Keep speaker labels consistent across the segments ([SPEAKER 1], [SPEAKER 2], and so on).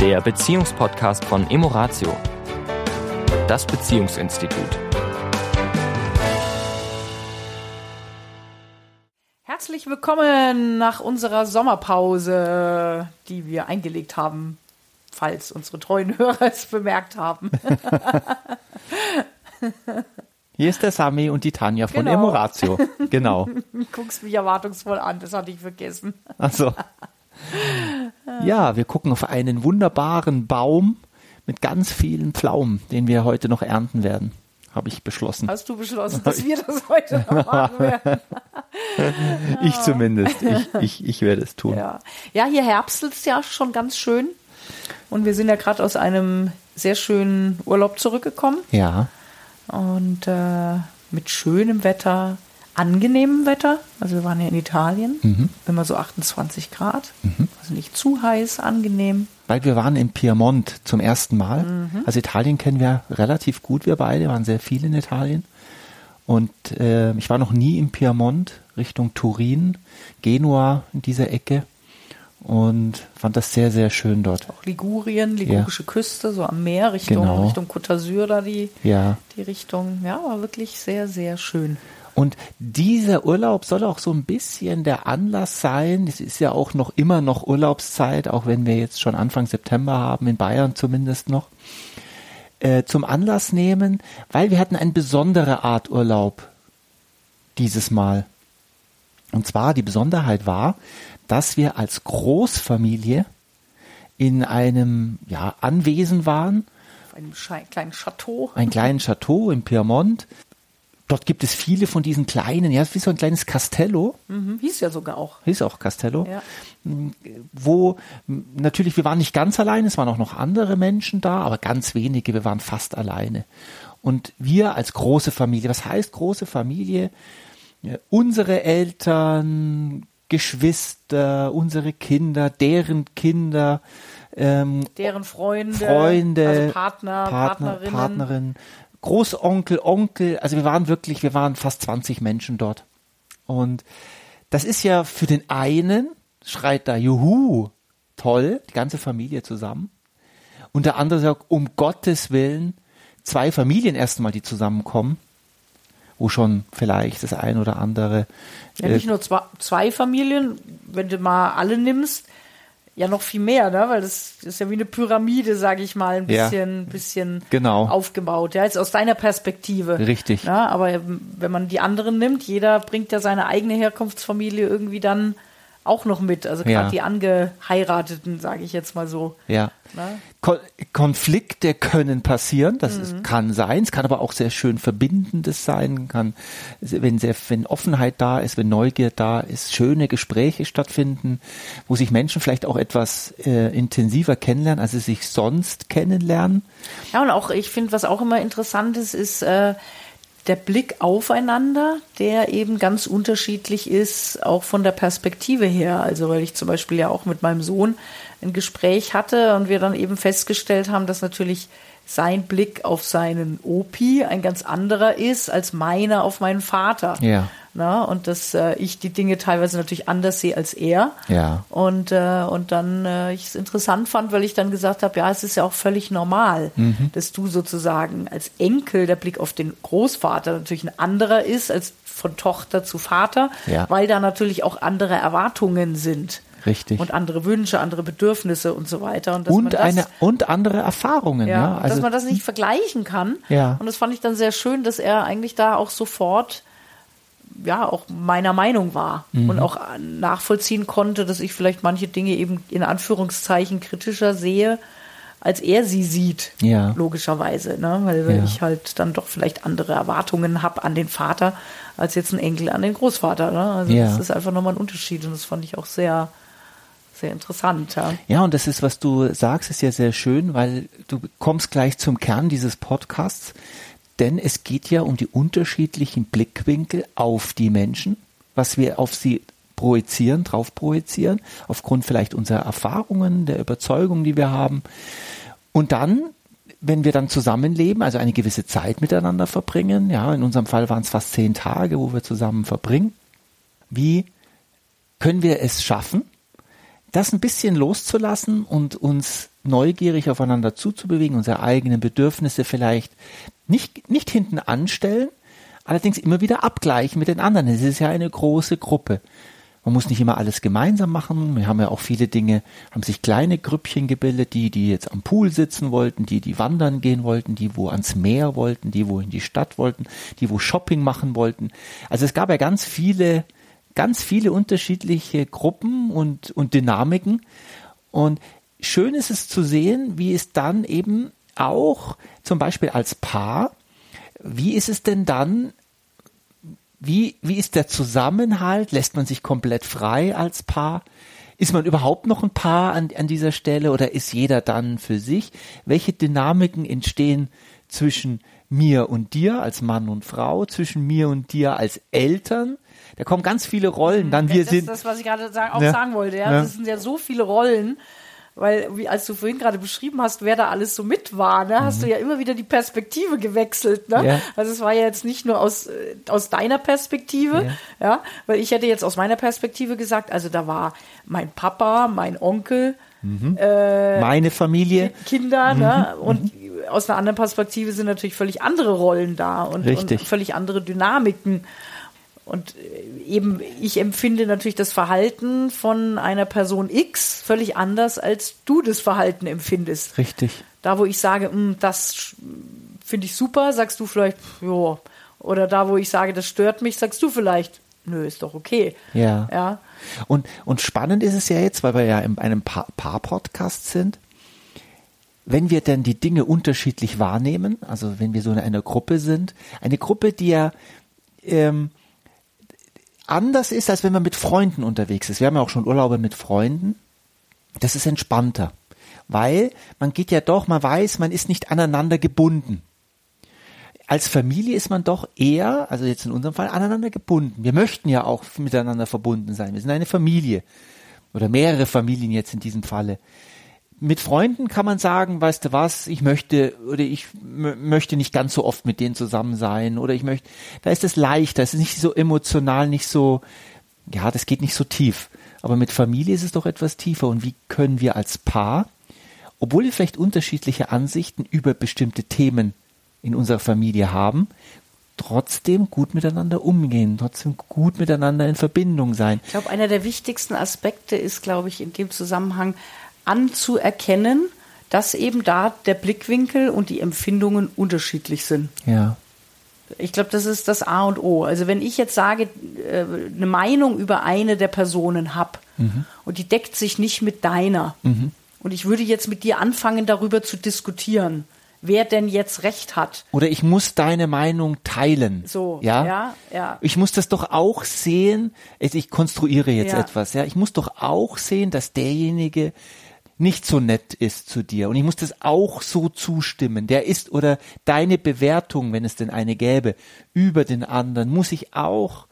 [SPEAKER 1] der Beziehungspodcast von Emoratio, das Beziehungsinstitut.
[SPEAKER 2] Herzlich willkommen nach unserer Sommerpause, die wir eingelegt haben, falls unsere treuen Hörer es bemerkt haben.
[SPEAKER 3] Hier ist der Sami und die Tanja von
[SPEAKER 2] Genau.
[SPEAKER 3] Emoratio. Genau.
[SPEAKER 2] Guckst mich erwartungsvoll an, das hatte ich vergessen.
[SPEAKER 3] Also. Ja, wir gucken auf einen wunderbaren Baum mit ganz vielen Pflaumen, den wir heute noch ernten werden. Habe ich beschlossen.
[SPEAKER 2] Hast du beschlossen, dass wir das heute noch machen werden?
[SPEAKER 3] Ich zumindest. Ich, ich, ich werde es tun.
[SPEAKER 2] Ja. ja, hier herbstelt es ja schon ganz schön. Und wir sind ja gerade aus einem sehr schönen Urlaub zurückgekommen.
[SPEAKER 3] Ja.
[SPEAKER 2] Und äh, mit schönem Wetter, angenehmem Wetter. Also wir waren ja in Italien,
[SPEAKER 3] Mhm.
[SPEAKER 2] immer so 28 Grad. Also nicht zu heiß, angenehm.
[SPEAKER 3] Weil wir waren in Piemont zum ersten Mal.
[SPEAKER 2] Mhm.
[SPEAKER 3] Also Italien kennen wir relativ gut, wir beide, waren sehr viel in Italien. Und äh, ich war noch nie in Piemont, Richtung Turin, Genua in dieser Ecke. Und fand das sehr, sehr schön dort.
[SPEAKER 2] Auch Ligurien, ligurische Küste, so am Meer, Richtung,
[SPEAKER 3] Genau.
[SPEAKER 2] Richtung Côte d'Azur da die,
[SPEAKER 3] Ja.
[SPEAKER 2] die Richtung. Ja, war wirklich sehr, sehr schön.
[SPEAKER 3] Und dieser Urlaub soll auch so ein bisschen der Anlass sein. Es ist ja auch noch immer noch Urlaubszeit, auch wenn wir jetzt schon Anfang September haben, in Bayern zumindest noch. Äh, zum Anlass nehmen, weil wir hatten eine besondere Art Urlaub dieses Mal. Und zwar die Besonderheit war, dass wir als Großfamilie in einem ja, Anwesen waren,
[SPEAKER 2] Auf einem kleinen Chateau.
[SPEAKER 3] ein kleinen Chateau in Piemont. Dort gibt es viele von diesen kleinen, ja, wie so ein kleines Castello,
[SPEAKER 2] Mhm, hieß ja sogar auch.
[SPEAKER 3] hieß auch Castello,
[SPEAKER 2] Ja.
[SPEAKER 3] wo m, natürlich, wir waren nicht ganz alleine, es waren auch noch andere Menschen da, aber ganz wenige, wir waren fast alleine. Und wir als große Familie, was heißt große Familie? Ja, unsere Eltern, Geschwister, unsere Kinder, deren Kinder, ähm,
[SPEAKER 2] Deren Freunde,
[SPEAKER 3] Freunde,
[SPEAKER 2] also Partner,
[SPEAKER 3] Partner,
[SPEAKER 2] Partnerinnen.
[SPEAKER 3] Partnerin, Großonkel, Onkel, also wir waren wirklich, wir waren fast 20 Menschen dort. Und das ist ja für den einen, schreit da, juhu, toll, die ganze Familie zusammen. Und der andere sagt, um Gottes Willen, zwei Familien erstmal, die zusammenkommen, wo schon vielleicht das ein oder andere
[SPEAKER 2] Ja,
[SPEAKER 3] äh,
[SPEAKER 2] nicht nur zwei, zwei Familien, wenn du mal alle nimmst, ja noch viel mehr, ne? Weil das, ist ja wie eine Pyramide, sage ich mal, ein
[SPEAKER 3] Ja.
[SPEAKER 2] bisschen, bisschen
[SPEAKER 3] Genau.
[SPEAKER 2] aufgebaut. Ja, jetzt aus deiner Perspektive.
[SPEAKER 3] Richtig.
[SPEAKER 2] Ja, aber wenn man die anderen nimmt, jeder bringt ja seine eigene Herkunftsfamilie irgendwie dann auch noch mit. Also gerade
[SPEAKER 3] Ja.
[SPEAKER 2] die Angeheirateten, sage ich jetzt mal so.
[SPEAKER 3] Ja.
[SPEAKER 2] Ne?
[SPEAKER 3] Kon Konflikte können passieren, das
[SPEAKER 2] Mhm.
[SPEAKER 3] ist, kann sein, es kann aber auch sehr schön Verbindendes sein, kann, wenn sehr, wenn Offenheit da ist, wenn Neugier da ist, schöne Gespräche stattfinden, wo sich Menschen vielleicht auch etwas äh, intensiver kennenlernen, als sie sich sonst kennenlernen.
[SPEAKER 2] Ja, und auch, ich finde, was auch immer interessant ist, ist äh, der Blick aufeinander, der eben ganz unterschiedlich ist, auch von der Perspektive her. Also, weil ich zum Beispiel ja auch mit meinem Sohn ein Gespräch hatte und wir dann eben festgestellt haben, dass natürlich sein Blick auf seinen Opi ein ganz anderer ist als meiner auf meinen Vater.
[SPEAKER 3] Ja.
[SPEAKER 2] Na, und dass äh, ich die Dinge teilweise natürlich anders sehe als er.
[SPEAKER 3] Ja.
[SPEAKER 2] Und, äh, und dann äh, ich es interessant fand, weil ich dann gesagt habe, ja, es ist ja auch völlig normal,
[SPEAKER 3] Mhm.
[SPEAKER 2] dass du sozusagen als Enkel der Blick auf den Großvater natürlich ein anderer ist als von Tochter zu Vater,
[SPEAKER 3] Ja.
[SPEAKER 2] weil da natürlich auch andere Erwartungen sind.
[SPEAKER 3] Richtig.
[SPEAKER 2] Und andere Wünsche, andere Bedürfnisse und so weiter. Und,
[SPEAKER 3] Und
[SPEAKER 2] das,
[SPEAKER 3] eine und andere Erfahrungen, ja.
[SPEAKER 2] ja,
[SPEAKER 3] Also
[SPEAKER 2] dass man das nicht vergleichen kann.
[SPEAKER 3] Ja.
[SPEAKER 2] Und das fand ich dann sehr schön, dass er eigentlich da auch sofort ja auch meiner Meinung war
[SPEAKER 3] Mhm.
[SPEAKER 2] und auch nachvollziehen konnte, dass ich vielleicht manche Dinge eben in Anführungszeichen kritischer sehe, als er sie sieht,
[SPEAKER 3] Ja.
[SPEAKER 2] logischerweise, ne? weil
[SPEAKER 3] Ja.
[SPEAKER 2] ich halt dann doch vielleicht andere Erwartungen habe an den Vater, als jetzt ein Enkel an den Großvater. Ne? Also
[SPEAKER 3] Ja.
[SPEAKER 2] das ist einfach nochmal ein Unterschied und das fand ich auch sehr, sehr interessant. Ja.
[SPEAKER 3] Ja, und das ist, was du sagst, ist ja sehr schön, weil du kommst gleich zum Kern dieses Podcasts, denn es geht ja um die unterschiedlichen Blickwinkel auf die Menschen, was wir auf sie projizieren, drauf projizieren, aufgrund vielleicht unserer Erfahrungen, der Überzeugung, die wir haben. Und dann, wenn wir dann zusammenleben, also eine gewisse Zeit miteinander verbringen, ja, in unserem Fall waren es fast zehn Tage, wo wir zusammen verbringen, wie können wir es schaffen, das ein bisschen loszulassen und uns neugierig aufeinander zuzubewegen, unsere eigenen Bedürfnisse vielleicht nicht, nicht hinten anstellen, allerdings immer wieder abgleichen mit den anderen. Es ist ja eine große Gruppe. Man muss nicht immer alles gemeinsam machen. Wir haben ja auch viele Dinge, haben sich kleine Grüppchen gebildet, die, die jetzt am Pool sitzen wollten, die, die wandern gehen wollten, die, wo ans Meer wollten, die, wo in die Stadt wollten, die, wo Shopping machen wollten. Also es gab ja ganz viele, ganz viele unterschiedliche Gruppen und, und Dynamiken. Und schön ist es zu sehen, wie es dann eben auch zum Beispiel als Paar, wie ist es denn dann wie, wie ist der Zusammenhalt? Lässt man sich komplett frei als Paar? Ist man überhaupt noch ein Paar an, an dieser Stelle oder ist jeder dann für sich? Welche Dynamiken entstehen zwischen mir und dir als Mann und Frau, zwischen mir und dir als Eltern? Da kommen ganz viele Rollen. Dann wir
[SPEAKER 2] das
[SPEAKER 3] sind.
[SPEAKER 2] ist das, was ich gerade sagen, auch
[SPEAKER 3] Ja.
[SPEAKER 2] sagen wollte. Ja.
[SPEAKER 3] Ja.
[SPEAKER 2] Das sind ja so viele Rollen. Weil, wie, als du vorhin gerade beschrieben hast, wer da alles so mit war, ne, hast du ja immer wieder die Perspektive gewechselt. Ne?
[SPEAKER 3] Mhm. Ja.
[SPEAKER 2] Also es war ja jetzt nicht nur aus, äh, aus deiner Perspektive, ja. weil ich hätte jetzt aus meiner Perspektive gesagt, also da war mein Papa, mein Onkel,
[SPEAKER 3] meine Familie.
[SPEAKER 2] Kinder, ne?
[SPEAKER 3] Mhm.
[SPEAKER 2] Und aus einer anderen Perspektive sind natürlich völlig andere Rollen da und, und völlig andere Dynamiken. Und äh, eben, ich empfinde natürlich das Verhalten von einer Person X völlig anders, als du das Verhalten empfindest.
[SPEAKER 3] Richtig.
[SPEAKER 2] Da, wo ich sage, "Hm, das finde ich super, sagst du vielleicht, ja. Oder da, wo ich sage, das stört mich, sagst du vielleicht, nö, ist doch okay.
[SPEAKER 3] Ja.
[SPEAKER 2] Ja.
[SPEAKER 3] Und, und spannend ist es ja jetzt, weil wir ja in einem Pa- Paar-Podcast sind, wenn wir denn die Dinge unterschiedlich wahrnehmen, also wenn wir so in einer Gruppe sind, eine Gruppe, die ja ähm, anders ist, als wenn man mit Freunden unterwegs ist. Wir haben ja auch schon Urlaube mit Freunden. Das ist entspannter, weil man geht ja doch, man weiß, man ist nicht aneinander gebunden. Als Familie ist man doch eher, also jetzt in unserem Fall, aneinander gebunden. Wir möchten ja auch miteinander verbunden sein. Wir sind eine Familie oder mehrere Familien jetzt in diesem Falle. Mit Freunden kann man sagen, weißt du was, ich möchte oder ich möchte nicht ganz so oft mit denen zusammen sein oder ich möchte, da ist es leichter, es ist nicht so emotional, nicht so, ja, das geht nicht so tief. Aber mit Familie ist es doch etwas tiefer. Und wie können wir als Paar, obwohl wir vielleicht unterschiedliche Ansichten über bestimmte Themen in unserer Familie haben, trotzdem gut miteinander umgehen, trotzdem gut miteinander in Verbindung sein.
[SPEAKER 2] Ich glaube, einer der wichtigsten Aspekte ist, glaube ich, in dem Zusammenhang anzuerkennen, dass eben da der Blickwinkel und die Empfindungen unterschiedlich sind.
[SPEAKER 3] Ja.
[SPEAKER 2] Ich glaube, das ist das A und O. Also wenn ich jetzt sage, äh, eine Meinung über eine der Personen habe und die deckt sich nicht mit deiner und ich würde jetzt mit dir anfangen, darüber zu diskutieren, wer denn jetzt recht hat.
[SPEAKER 3] Oder ich muss deine Meinung teilen.
[SPEAKER 2] So,
[SPEAKER 3] ja,
[SPEAKER 2] ja, ja.
[SPEAKER 3] Ich muss das doch auch sehen. Ich konstruiere jetzt
[SPEAKER 2] Ja.
[SPEAKER 3] etwas. Ja, ich muss doch auch sehen, dass derjenige nicht so nett ist zu dir und ich muss das auch so zustimmen. Der ist oder deine Bewertung, wenn es denn eine gäbe, über den anderen muss ich auch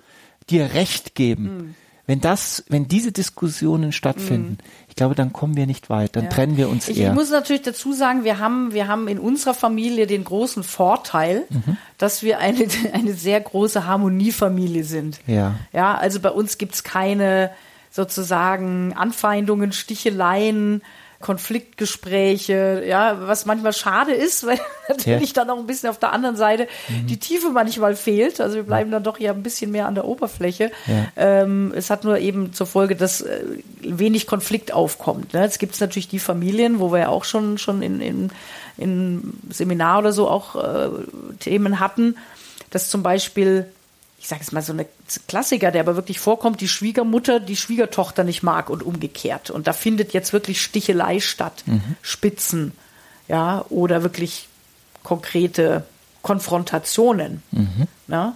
[SPEAKER 3] dir Recht geben.
[SPEAKER 2] Hm.
[SPEAKER 3] Wenn das, wenn diese Diskussionen stattfinden, ich glaube, dann kommen wir nicht weit, dann trennen wir uns
[SPEAKER 2] Ich,
[SPEAKER 3] eher.
[SPEAKER 2] ich muss natürlich dazu sagen, wir haben, wir haben in unserer Familie den großen Vorteil,
[SPEAKER 3] Mhm.
[SPEAKER 2] dass wir eine, eine sehr große Harmoniefamilie sind.
[SPEAKER 3] Ja.
[SPEAKER 2] Ja, also bei uns gibt's keine sozusagen Anfeindungen, Sticheleien, Konfliktgespräche, ja, was manchmal schade ist, weil natürlich dann auch ein bisschen auf der anderen Seite
[SPEAKER 3] Mhm.
[SPEAKER 2] die Tiefe manchmal fehlt. Also wir bleiben dann doch ja ein bisschen mehr an der Oberfläche.
[SPEAKER 3] Ja.
[SPEAKER 2] Ähm, es hat nur eben zur Folge, dass äh, wenig Konflikt aufkommt. Ne? Jetzt gibt es natürlich die Familien, wo wir ja auch schon, schon in, in, in Seminar oder so auch äh, Themen hatten, dass zum Beispiel ich sage es mal so eine Klassiker, der aber wirklich vorkommt, die Schwiegermutter die Schwiegertochter nicht mag und umgekehrt. Und da findet jetzt wirklich Stichelei statt, Spitzen, ja, oder wirklich konkrete Konfrontationen. Ja.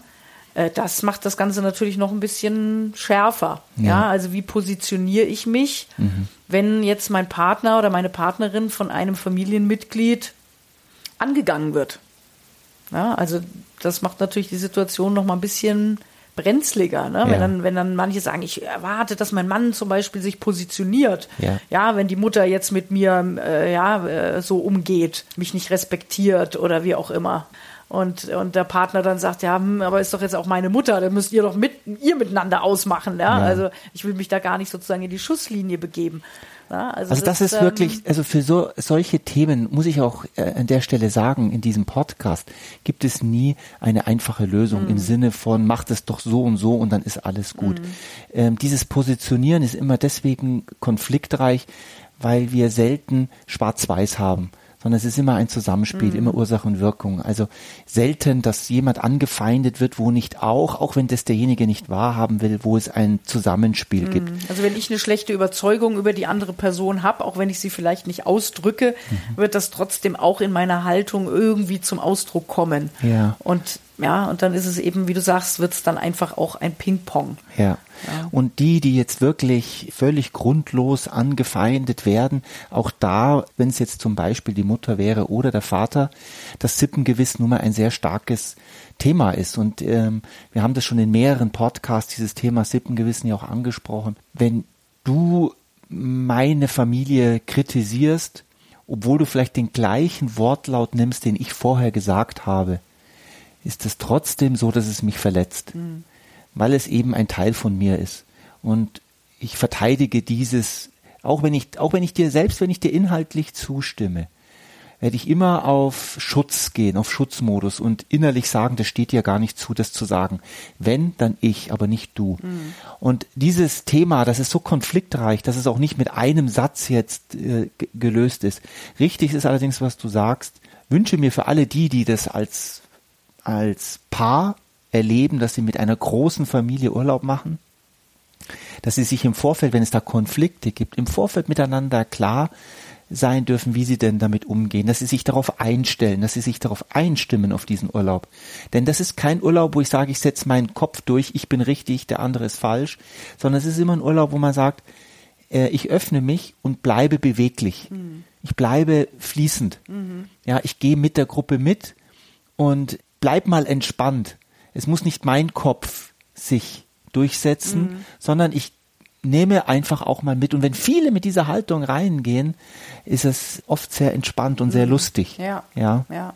[SPEAKER 2] Äh, Das macht das Ganze natürlich noch ein bisschen schärfer. Ja,
[SPEAKER 3] Ja.
[SPEAKER 2] also wie positioniere ich mich, wenn jetzt mein Partner oder meine Partnerin von einem Familienmitglied angegangen wird? Ja, also das macht natürlich die Situation noch mal ein bisschen brenzliger, ne? wenn,
[SPEAKER 3] Ja.
[SPEAKER 2] dann, wenn dann manche sagen, ich erwarte, dass mein Mann zum Beispiel sich positioniert.
[SPEAKER 3] Ja.
[SPEAKER 2] wenn die Mutter jetzt mit mir äh, ja, äh, so umgeht, mich nicht respektiert oder wie auch immer. und, und der Partner dann sagt, ja, hm, aber ist doch jetzt auch meine Mutter, dann müsst ihr doch mit, ihr miteinander ausmachen, ja? ja. Also ich will mich da gar nicht sozusagen in die Schusslinie begeben.
[SPEAKER 3] Ja, also, also, das, das ist ähm, wirklich, also für so solche Themen muss ich auch äh, an der Stelle sagen, in diesem Podcast gibt es nie eine einfache Lösung mhm. im Sinne von macht es doch so und so und dann ist alles gut. Mhm. Ähm, dieses Positionieren ist immer deswegen konfliktreich, weil wir selten Schwarz-Weiß haben sondern es ist immer ein Zusammenspiel, mhm. immer Ursache und Wirkung. Also selten, dass jemand angefeindet wird, wo nicht auch, auch wenn das derjenige nicht wahrhaben will, wo es ein Zusammenspiel mhm. gibt.
[SPEAKER 2] Also wenn ich eine schlechte Überzeugung über die andere Person habe, auch wenn ich sie vielleicht nicht ausdrücke, mhm. wird das trotzdem auch in meiner Haltung irgendwie zum Ausdruck kommen.
[SPEAKER 3] Ja.
[SPEAKER 2] Und ja, und dann ist es eben, wie du sagst, wird es dann einfach auch ein Ping-Pong.
[SPEAKER 3] Ja. ja. Und die, die jetzt wirklich völlig grundlos angefeindet werden, auch da, wenn es jetzt zum Beispiel die Mutter wäre oder der Vater, das Sippengewiss nun mal ein sehr starkes Thema ist. Und ähm, wir haben das schon in mehreren Podcasts, dieses Thema Sippengewissen ja auch angesprochen. Wenn du meine Familie kritisierst, obwohl du vielleicht den gleichen Wortlaut nimmst, den ich vorher gesagt habe, ist es trotzdem so, dass es mich verletzt, mhm. weil es eben ein Teil von mir ist. Und ich verteidige dieses, auch wenn ich, auch wenn ich dir, selbst wenn ich dir inhaltlich zustimme, werde ich immer auf Schutz gehen, auf Schutzmodus und innerlich sagen, das steht dir gar nicht zu, das zu sagen. Wenn, dann ich, aber nicht du. Mhm. Und dieses Thema, das ist so konfliktreich, dass es auch nicht mit einem Satz jetzt äh, gelöst ist. Richtig ist allerdings, was du sagst. Wünsche mir für alle die, die das als als Paar erleben, dass sie mit einer großen Familie Urlaub machen, dass sie sich im Vorfeld, wenn es da Konflikte gibt, im Vorfeld miteinander klar sein dürfen, wie sie denn damit umgehen, dass sie sich darauf einstellen, dass sie sich darauf einstimmen auf diesen Urlaub. Denn das ist kein Urlaub, wo ich sage, ich setze meinen Kopf durch, ich bin richtig, der andere ist falsch, sondern es ist immer ein Urlaub, wo man sagt, äh, ich öffne mich und bleibe beweglich. Mhm. Ich bleibe fließend. Mhm. Ja, ich gehe mit der Gruppe mit und bleib mal entspannt. Es muss nicht mein Kopf sich durchsetzen, mhm. sondern ich nehme einfach auch mal mit. Und wenn viele mit dieser Haltung reingehen, ist es oft sehr entspannt und sehr mhm. lustig.
[SPEAKER 2] Ja. Ja. ja.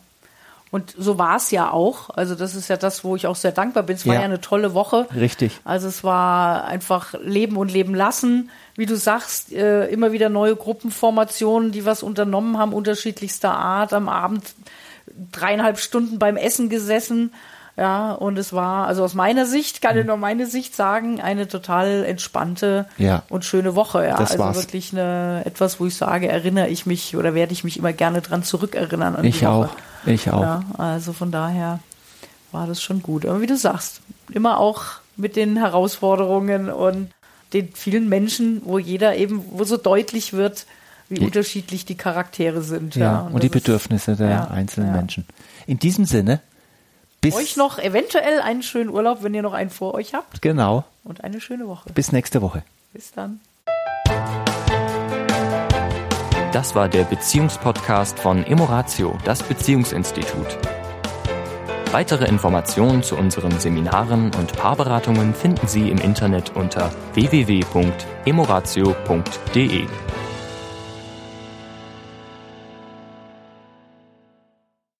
[SPEAKER 2] Und so war es ja auch. Also das ist ja das, wo ich auch sehr dankbar bin. Es war ja, ja eine tolle Woche.
[SPEAKER 3] Richtig.
[SPEAKER 2] Also es war einfach Leben und Leben lassen. Wie du sagst, äh, immer wieder neue Gruppenformationen, die was unternommen haben, unterschiedlichster Art. Am Abend dreieinhalb Stunden beim Essen gesessen. Ja, und es war, also aus meiner Sicht, kann ich mhm. nur meine Sicht sagen, eine total entspannte
[SPEAKER 3] ja.
[SPEAKER 2] und schöne Woche. Ja,
[SPEAKER 3] das
[SPEAKER 2] also
[SPEAKER 3] war's.
[SPEAKER 2] wirklich eine, etwas, wo ich sage, erinnere ich mich oder werde ich mich immer gerne dran zurückerinnern.
[SPEAKER 3] Ich
[SPEAKER 2] die
[SPEAKER 3] auch. Ich auch.
[SPEAKER 2] Ja, also von daher war das schon gut. Aber wie du sagst, immer auch mit den Herausforderungen und den vielen Menschen, wo jeder eben, wo so deutlich wird, wie die, unterschiedlich die Charaktere sind.
[SPEAKER 3] Ja, ja. und, und die Bedürfnisse ist, der ja, einzelnen ja. Menschen. In diesem Sinne,
[SPEAKER 2] bis euch noch eventuell einen schönen Urlaub, wenn ihr noch einen vor euch habt.
[SPEAKER 3] Genau.
[SPEAKER 2] Und eine schöne Woche.
[SPEAKER 3] Bis nächste Woche.
[SPEAKER 2] Bis dann.
[SPEAKER 1] Das war der Beziehungspodcast von Emoratio, das Beziehungsinstitut. Weitere Informationen zu unseren Seminaren und Paarberatungen finden Sie im Internet unter www.emoratio.de.